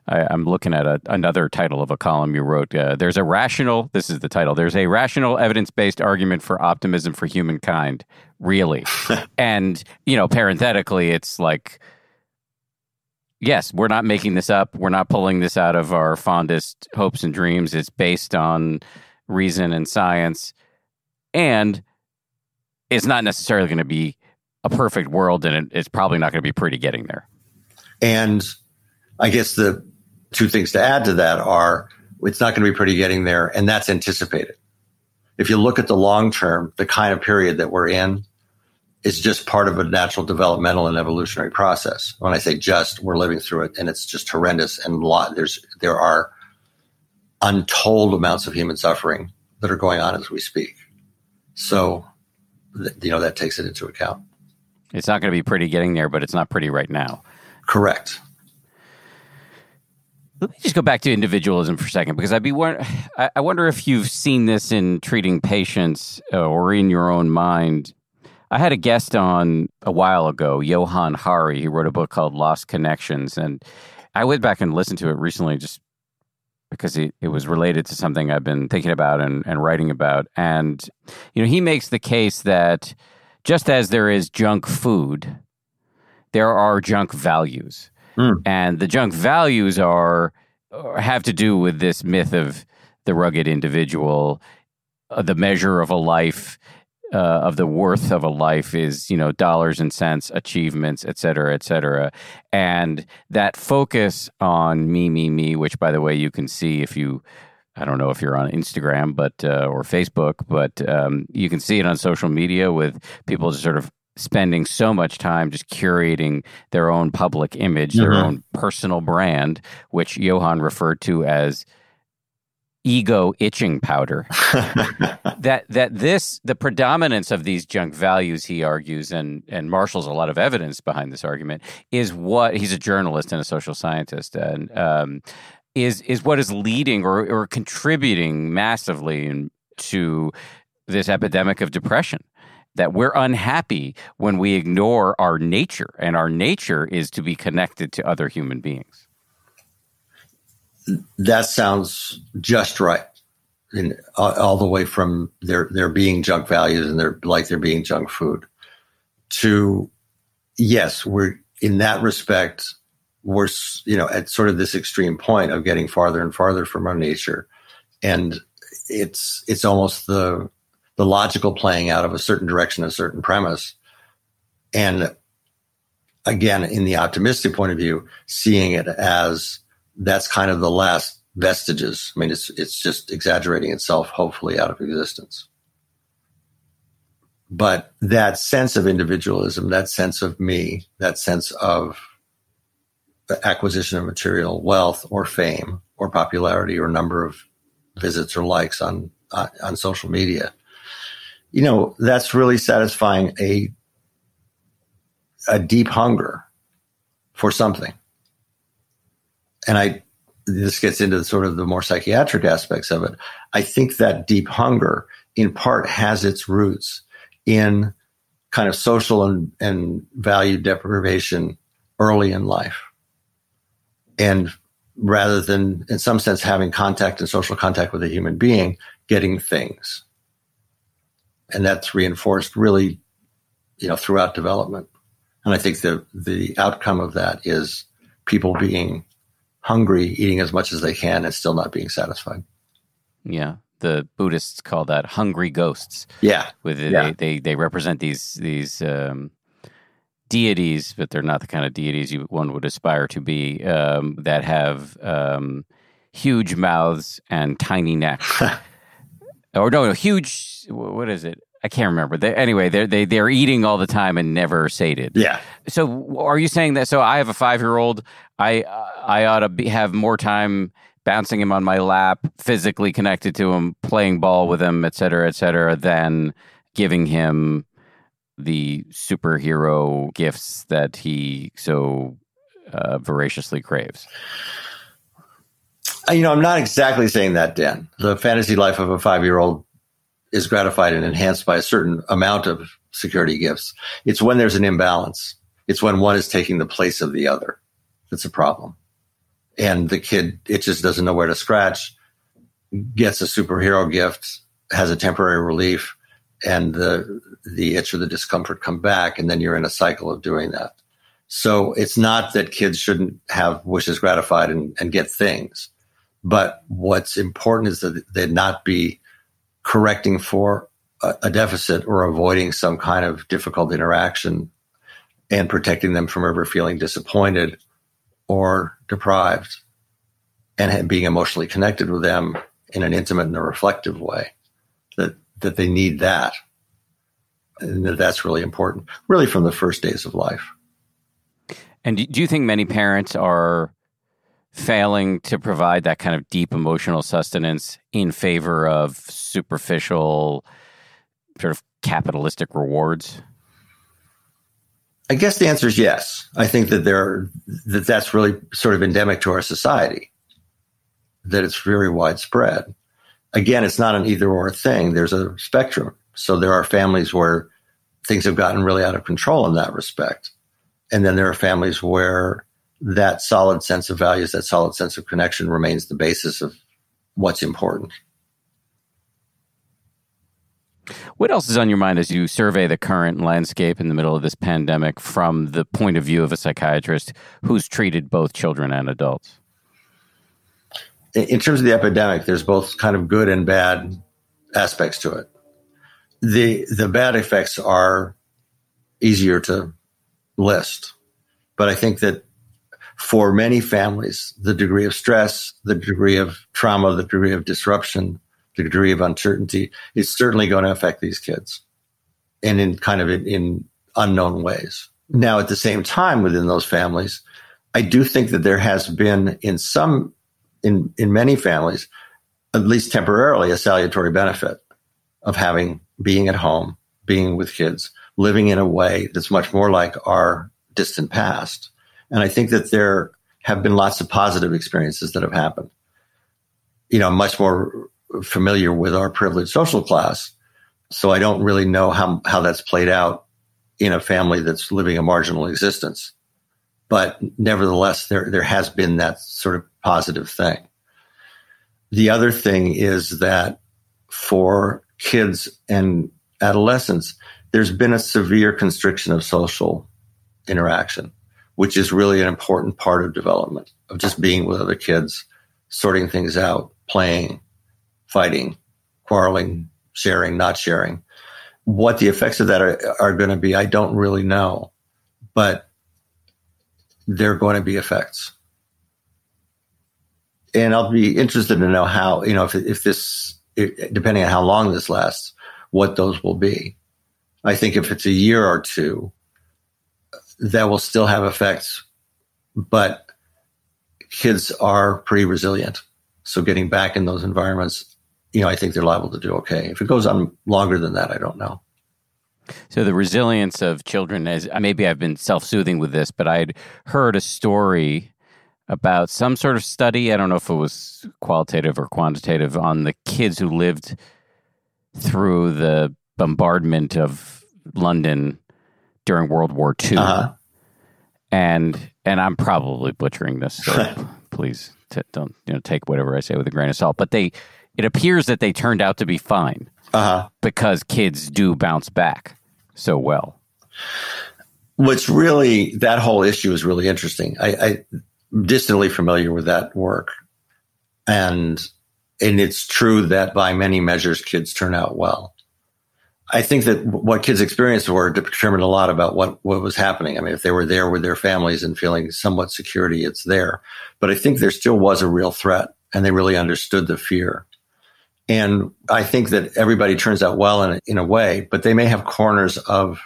I, am looking at a, another title of a column you wrote. Uh, there's a rational, this is the title, there's a rational evidence based argument for optimism for humankind. Really? and, you know, parenthetically, it's like, yes, we're not making this up. We're not pulling this out of our fondest hopes and dreams. It's based on reason and science. And it's not necessarily going to be a perfect world, and it, it's probably not going to be pretty getting there. And I guess the two things to add to that are it's not going to be pretty getting there, and that's anticipated. If you look at the long term, the kind of period that we're in is just part of a natural developmental and evolutionary process. When I say just, we're living through it, and it's just horrendous. And lot there's there are untold amounts of human suffering that are going on as we speak. So, you know, that takes it into account. It's not going to be pretty getting there, but it's not pretty right now. Correct. Let me just go back to individualism for a second because I'd be I wonder if you've seen this in treating patients uh, or in your own mind. I had a guest on a while ago, Johann Hari. He wrote a book called Lost Connections, and I went back and listened to it recently just because it, it was related to something I've been thinking about and, and writing about. And you know, he makes the case that just as there is junk food, there are junk values Mm. And the junk values are have to do with this myth of the rugged individual, uh, the measure of a life, uh, of the worth of a life is you know dollars and cents, achievements, et cetera, et cetera, and that focus on me, me, me, which by the way you can see if you. I don't know if you're on Instagram, but uh, or Facebook, but um, you can see it on social media with people just sort of spending so much time just curating their own public image, their mm-hmm. own personal brand, which Johann referred to as ego itching powder. that that this the predominance of these junk values, he argues, and and marshals a lot of evidence behind this argument, is what he's a journalist and a social scientist, and um, is is what is leading or or contributing massively to this epidemic of depression that we're unhappy when we ignore our nature, and our nature is to be connected to other human beings. That sounds just right. All, all the way from there, there being junk values and they're like there being junk food to yes, we're in that respect, we're, you know, at sort of this extreme point of getting farther and farther from our nature. And it's, it's almost the, the logical playing out of a certain direction, a certain premise. And again, in the optimistic point of view, seeing it as that's kind of the last vestiges. I mean, it's, it's just exaggerating itself, hopefully out of existence. But that sense of individualism, that sense of me, that sense of the acquisition of material wealth or fame or popularity or number of visits or likes on, uh, on social media you know, that's really satisfying a a deep hunger for something. And I this gets into sort of the more psychiatric aspects of it. I think that deep hunger in part has its roots in kind of social and, and value deprivation early in life. And rather than, in some sense, having contact and social contact with a human being, getting things and that's reinforced really, you know, throughout development. And I think the the outcome of that is people being hungry, eating as much as they can, and still not being satisfied. Yeah, the Buddhists call that hungry ghosts. Yeah, with yeah. They, they they represent these these um, deities, but they're not the kind of deities you, one would aspire to be. Um, that have um, huge mouths and tiny necks. or no, no, huge. What is it? I can't remember. They, anyway, they're they they're eating all the time and never sated. Yeah. So are you saying that? So I have a five year old. I I ought to be, have more time bouncing him on my lap, physically connected to him, playing ball with him, et cetera, et cetera, than giving him the superhero gifts that he so uh, voraciously craves. You know, I'm not exactly saying that, Dan. The fantasy life of a five year old is gratified and enhanced by a certain amount of security gifts. It's when there's an imbalance. It's when one is taking the place of the other. That's a problem. And the kid, it just doesn't know where to scratch, gets a superhero gift, has a temporary relief, and the, the itch or the discomfort come back. And then you're in a cycle of doing that. So it's not that kids shouldn't have wishes gratified and, and get things. But what's important is that they not be correcting for a, a deficit or avoiding some kind of difficult interaction and protecting them from ever feeling disappointed or deprived and being emotionally connected with them in an intimate and a reflective way that that they need that. And that that's really important really from the first days of life. And do you think many parents are failing to provide that kind of deep emotional sustenance in favor of superficial, sort of capitalistic rewards? I guess the answer is yes. I think that there that that's really sort of endemic to our society. That it's very widespread. Again, it's not an either or thing. There's a spectrum. So there are families where things have gotten really out of control in that respect. And then there are families where that solid sense of values, that solid sense of connection remains the basis of what's important. What else is on your mind as you survey the current landscape in the middle of this pandemic from the point of view of a psychiatrist who's treated both children and adults? In terms of the epidemic, there's both kind of good and bad aspects to it. The the bad effects are easier to list, but I think that for many families, the degree of stress, the degree of trauma, the degree of disruption, the degree of uncertainty is certainly going to affect these kids and in kind of in, in unknown ways. Now, at the same time, within those families, I do think that there has been in some, in, in many families, at least temporarily, a salutary benefit of having, being at home, being with kids, living in a way that's much more like our distant past and I think that there have been lots of positive experiences that have happened. You know, I'm much more familiar with our privileged social class. So I don't really know how, how that's played out in a family that's living a marginal existence. But nevertheless, there, there has been that sort of positive thing. The other thing is that for kids and adolescents, there's been a severe constriction of social interaction which is really an important part of development of just being with other kids, sorting things out, playing, fighting, quarreling, sharing, not sharing. What the effects of that are, are going to be, I don't really know, but they're going to be effects. And I'll be interested to know how, you know, if, if this, depending on how long this lasts, what those will be. I think if it's a year or two, that will still have effects, but kids are pretty resilient. So getting back in those environments, you know, I think they're liable to do okay. If it goes on longer than that, I don't know. So the resilience of children is uh, maybe I've been self-soothing with this, but I'd heard a story about some sort of study, I don't know if it was qualitative or quantitative on the kids who lived through the bombardment of London during World War II. Uh-huh. And and I'm probably butchering this, so please t- don't you know take whatever I say with a grain of salt. But they, it appears that they turned out to be fine uh-huh. because kids do bounce back so well. What's really that whole issue is really interesting. I, I distantly familiar with that work, and and it's true that by many measures, kids turn out well. I think that what kids experienced were determined a lot about what, what was happening. I mean, if they were there with their families and feeling somewhat security, it's there. But I think there still was a real threat and they really understood the fear. And I think that everybody turns out well in a, in a way, but they may have corners of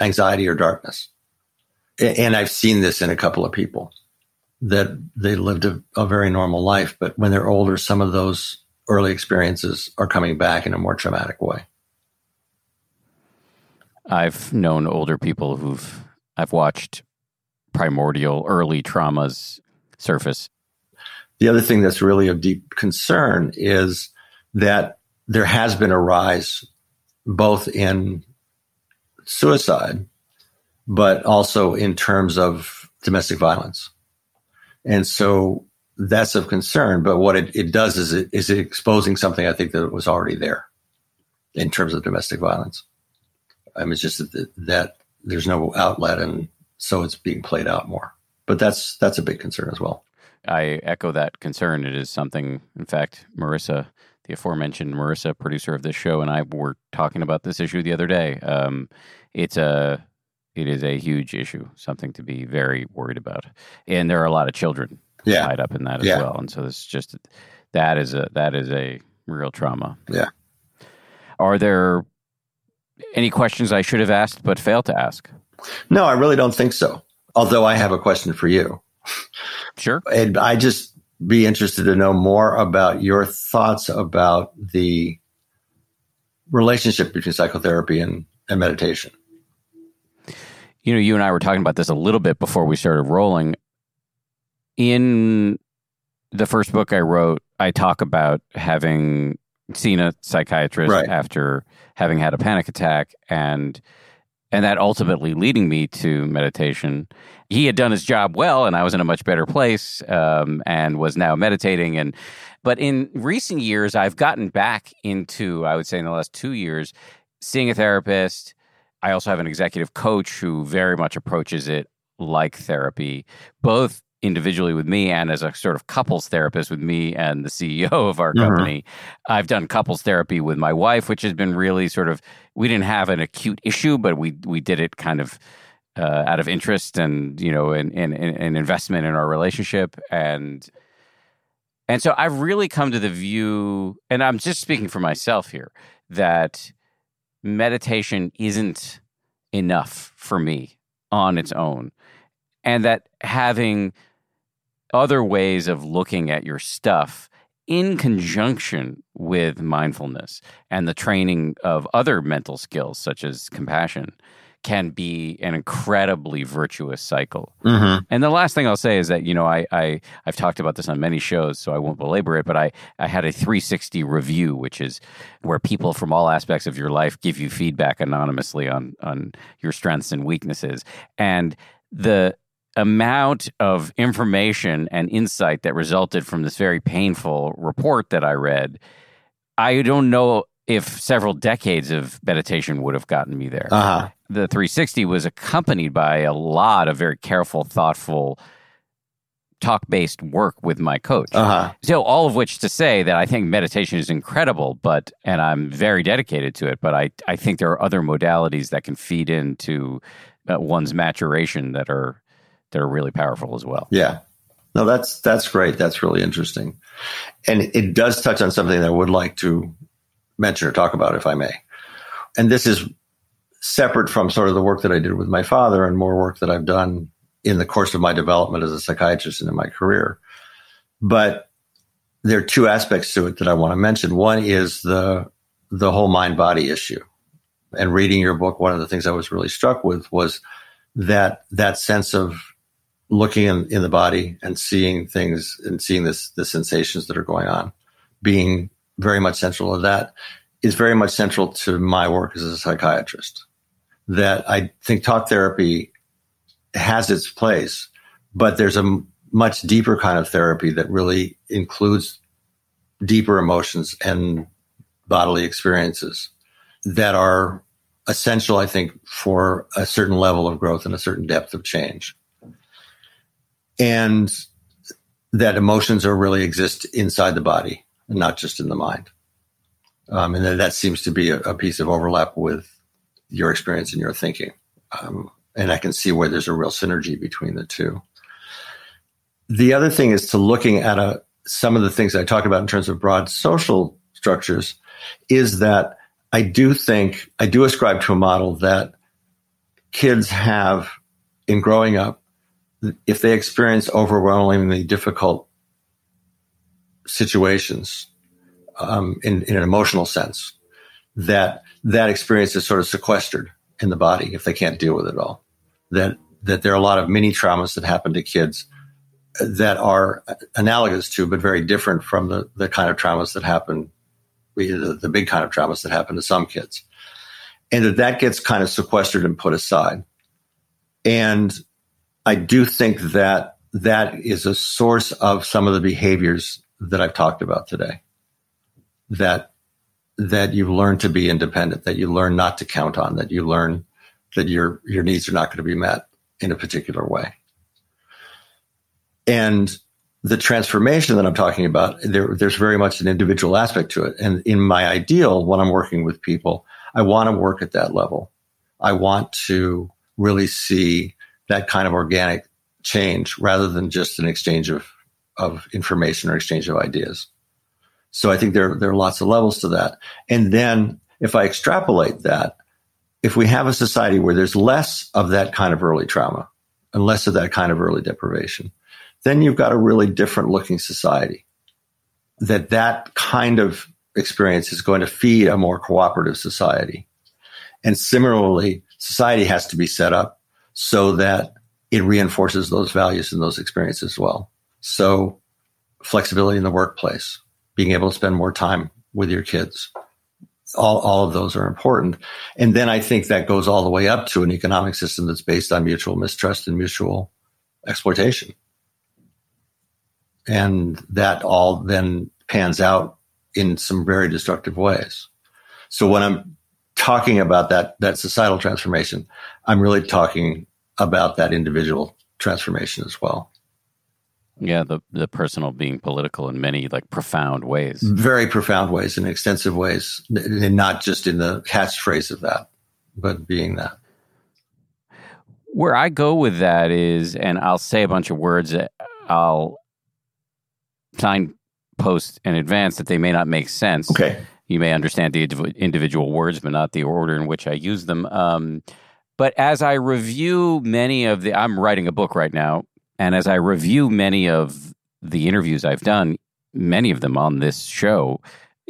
anxiety or darkness. And I've seen this in a couple of people that they lived a, a very normal life, but when they're older, some of those early experiences are coming back in a more traumatic way. I've known older people who've I've watched primordial early traumas surface. The other thing that's really of deep concern is that there has been a rise both in suicide, but also in terms of domestic violence. And so that's of concern. But what it, it does is it is it exposing something I think that was already there in terms of domestic violence. I mean, it's just that, that there's no outlet, and so it's being played out more. But that's that's a big concern as well. I echo that concern. It is something, in fact, Marissa, the aforementioned Marissa, producer of this show, and I were talking about this issue the other day. Um, it's a it is a huge issue, something to be very worried about, and there are a lot of children yeah. tied up in that as yeah. well. And so this is just that is a that is a real trauma. Yeah. Are there any questions I should have asked but failed to ask? No, I really don't think so. Although I have a question for you. Sure. And I just be interested to know more about your thoughts about the relationship between psychotherapy and, and meditation. You know, you and I were talking about this a little bit before we started rolling. In the first book I wrote, I talk about having seen a psychiatrist right. after having had a panic attack and and that ultimately leading me to meditation. He had done his job well, and I was in a much better place, um, and was now meditating. And but in recent years, I've gotten back into, I would say, in the last two years, seeing a therapist. I also have an executive coach who very much approaches it like therapy, both individually with me and as a sort of couples therapist with me and the CEO of our mm-hmm. company. I've done couples therapy with my wife, which has been really sort of we didn't have an acute issue, but we we did it kind of uh, out of interest and you know an, an, an investment in our relationship and and so I've really come to the view, and I'm just speaking for myself here, that meditation isn't enough for me on its own. And that having other ways of looking at your stuff in conjunction with mindfulness and the training of other mental skills such as compassion can be an incredibly virtuous cycle. Mm-hmm. And the last thing I'll say is that you know I, I I've talked about this on many shows, so I won't belabor it. But I I had a 360 review, which is where people from all aspects of your life give you feedback anonymously on on your strengths and weaknesses, and the amount of information and insight that resulted from this very painful report that I read, I don't know if several decades of meditation would have gotten me there. Uh-huh. The 360 was accompanied by a lot of very careful, thoughtful, talk based work with my coach. Uh-huh. So, all of which to say that I think meditation is incredible, but, and I'm very dedicated to it, but I, I think there are other modalities that can feed into uh, one's maturation that are that are really powerful as well. Yeah. No, that's that's great. That's really interesting. And it does touch on something that I would like to mention or talk about if I may. And this is separate from sort of the work that I did with my father and more work that I've done in the course of my development as a psychiatrist and in my career. But there are two aspects to it that I want to mention. One is the the whole mind body issue. And reading your book, one of the things I was really struck with was that that sense of looking in, in the body and seeing things and seeing this the sensations that are going on, being very much central to that is very much central to my work as a psychiatrist. That I think talk therapy has its place, but there's a much deeper kind of therapy that really includes deeper emotions and bodily experiences that are essential, I think, for a certain level of growth and a certain depth of change and that emotions are really exist inside the body and not just in the mind. Um, and that seems to be a, a, piece of overlap with your experience and your thinking. Um, and I can see where there's a real synergy between the two. The other thing is to looking at a, some of the things I talk about in terms of broad social structures is that I do think, I do ascribe to a model that kids have in growing up, if they experience overwhelmingly difficult situations um, in, in an emotional sense, that that experience is sort of sequestered in the body if they can't deal with it all. That that there are a lot of mini traumas that happen to kids that are analogous to, but very different from the, the kind of traumas that happen, the, the big kind of traumas that happen to some kids. And that that gets kind of sequestered and put aside. And I do think that that is a source of some of the behaviors that I've talked about today. That that you learn to be independent, that you learn not to count on, that you learn that your your needs are not going to be met in a particular way. And the transformation that I'm talking about, there, there's very much an individual aspect to it. And in my ideal, when I'm working with people, I want to work at that level. I want to really see that kind of organic change rather than just an exchange of, of information or exchange of ideas. So I think there, there are lots of levels to that. And then if I extrapolate that, if we have a society where there's less of that kind of early trauma and less of that kind of early deprivation, then you've got a really different looking society. That that kind of experience is going to feed a more cooperative society. And similarly, society has to be set up so that it reinforces those values and those experiences as well. So flexibility in the workplace, being able to spend more time with your kids. All, all of those are important. And then I think that goes all the way up to an economic system that's based on mutual mistrust and mutual exploitation. And that all then pans out in some very destructive ways. So when I'm talking about that, that societal transformation, I'm really talking about that individual transformation as well. Yeah, the the personal being political in many like profound ways. Very profound ways in extensive ways, and not just in the catchphrase of that, but being that. Where I go with that is, and I'll say a bunch of words. that I'll signpost in advance that they may not make sense. Okay. You may understand the individual words, but not the order in which I use them. Um, but as I review many of the, I'm writing a book right now and as I review many of the interviews I've done, many of them on this show,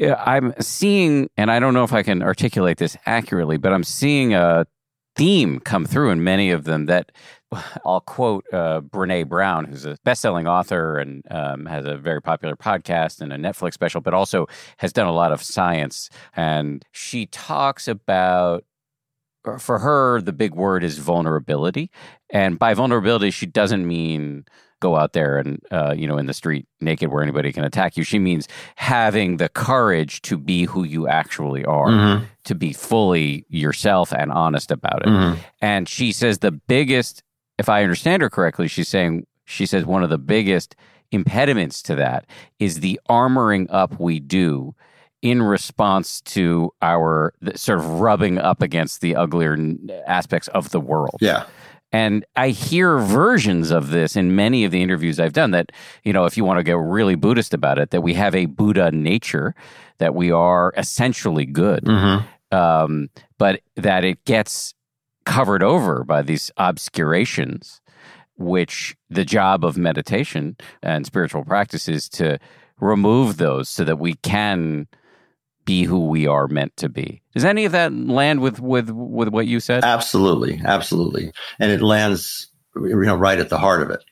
I'm seeing, and I don't know if I can articulate this accurately, but I'm seeing a theme come through in many of them that I'll quote uh, Brene Brown, who's a best-selling author and um, has a very popular podcast and a Netflix special, but also has done a lot of science. And she talks about for her, the big word is vulnerability. And by vulnerability, she doesn't mean go out there and, uh, you know, in the street naked where anybody can attack you. She means having the courage to be who you actually are, mm-hmm. to be fully yourself and honest about it. Mm-hmm. And she says the biggest, if I understand her correctly, she's saying, she says one of the biggest impediments to that is the armoring up we do in response to our sort of rubbing up against the uglier aspects of the world. Yeah. And I hear versions of this in many of the interviews I've done that, you know, if you want to get really Buddhist about it, that we have a Buddha nature, that we are essentially good, mm-hmm. um, but that it gets covered over by these obscurations, which the job of meditation and spiritual practice is to remove those so that we can be who we are meant to be. Does any of that land with with with what you said? Absolutely, absolutely, and it lands you know right at the heart of it.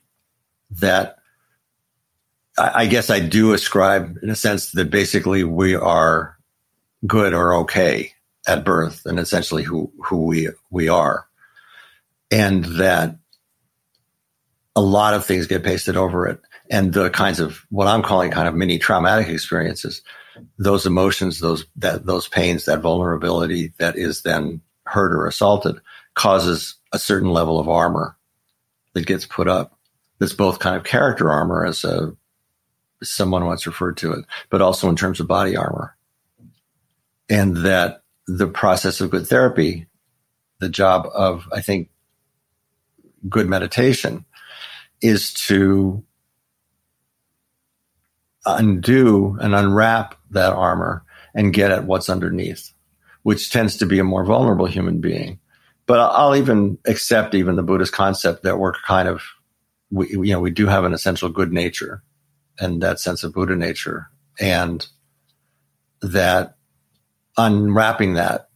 That I, I guess I do ascribe, in a sense, that basically we are good or okay at birth, and essentially who who we we are, and that a lot of things get pasted over it, and the kinds of what I'm calling kind of mini traumatic experiences those emotions, those that those pains, that vulnerability that is then hurt or assaulted causes a certain level of armor that gets put up. That's both kind of character armor, as a someone once referred to it, but also in terms of body armor. And that the process of good therapy, the job of I think good meditation, is to undo and unwrap that armor and get at what's underneath, which tends to be a more vulnerable human being. But I'll even accept even the Buddhist concept that we're kind of, we, you know, we do have an essential good nature and that sense of Buddha nature. And that unwrapping that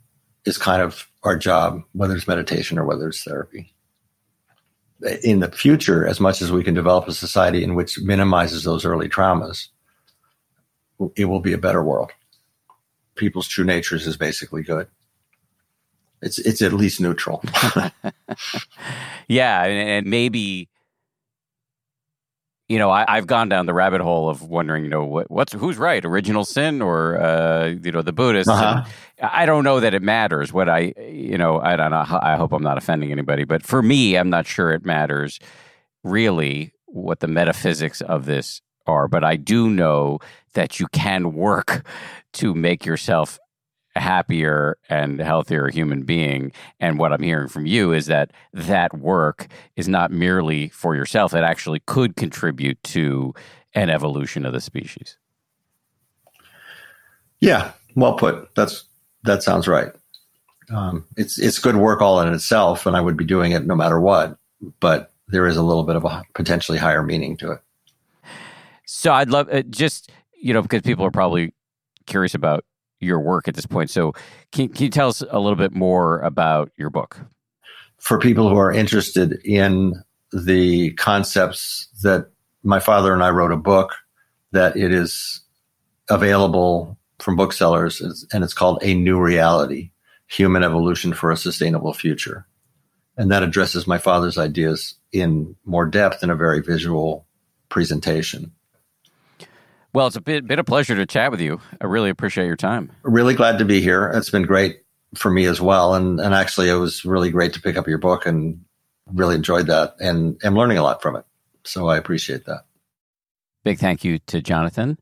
is kind of our job, whether it's meditation or whether it's therapy. In the future, as much as we can develop a society in which minimizes those early traumas, it will be a better world. People's true natures is basically good. It's it's at least neutral. yeah, and maybe you know, I, have gone down the rabbit hole of wondering, you know, what, what's who's right, original sin or uh, you know the Buddhists. Uh-huh. I don't know that it matters. What I, you know, I don't know. I hope I'm not offending anybody, but for me, I'm not sure it matters really what the metaphysics of this are. But I do know that you can work to make yourself a happier and healthier human being. And what I'm hearing from you is that that work is not merely for yourself, it actually could contribute to an evolution of the species. Yeah, well put. That's that sounds right. Um, it's it's good work all in itself, and I would be doing it no matter what. But there is a little bit of a potentially higher meaning to it. So I'd love uh, just you know because people are probably curious about your work at this point. So, can, can you tell us a little bit more about your book? For people who are interested in the concepts that my father and I wrote a book that it is available from booksellers, and it's called A New Reality Human Evolution for a Sustainable Future. And that addresses my father's ideas in more depth in a very visual presentation. Well, it's a bit, bit of pleasure to chat with you. I really appreciate your time. Really glad to be here. It's been great for me as well. And, and actually, it was really great to pick up your book and really enjoyed that and am learning a lot from it. So I appreciate that. Big thank you to Jonathan.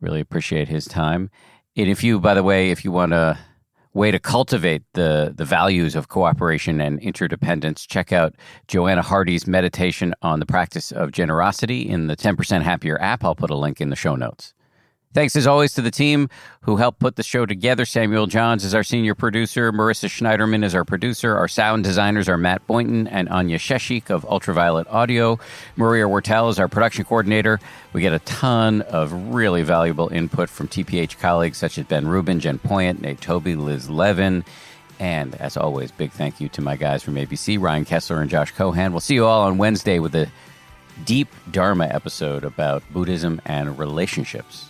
Really appreciate his time. And if you, by the way, if you want to way to cultivate the, the values of cooperation and interdependence, check out Joanna Hardy's meditation on the practice of generosity in the 10% Happier app. I'll put a link in the show notes. Thanks as always to the team who helped put the show together. Samuel Johns is our senior producer. Marissa Schneiderman is our producer. Our sound designers are Matt Boynton and Anya Sheshik of Ultraviolet Audio. Maria Wartell is our production coordinator. We get a ton of really valuable input from TPH colleagues such as Ben Rubin, Jen Poyant, Nate Tobey, Liz Levin. And as always, big thank you to my guys from ABC, Ryan Kessler and Josh Cohan. We'll see you all on Wednesday with a deep Dharma episode about Buddhism and relationships.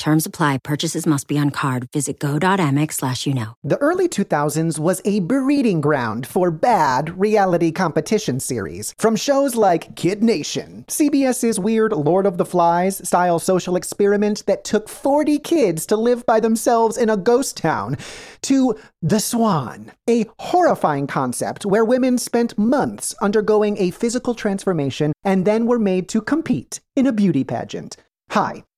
Terms apply. Purchases must be on card. Visit go.amex slash you know. The early 2000s was a breeding ground for bad reality competition series. From shows like Kid Nation, CBS's weird Lord of the Flies style social experiment that took 40 kids to live by themselves in a ghost town, to The Swan, a horrifying concept where women spent months undergoing a physical transformation and then were made to compete in a beauty pageant. Hi,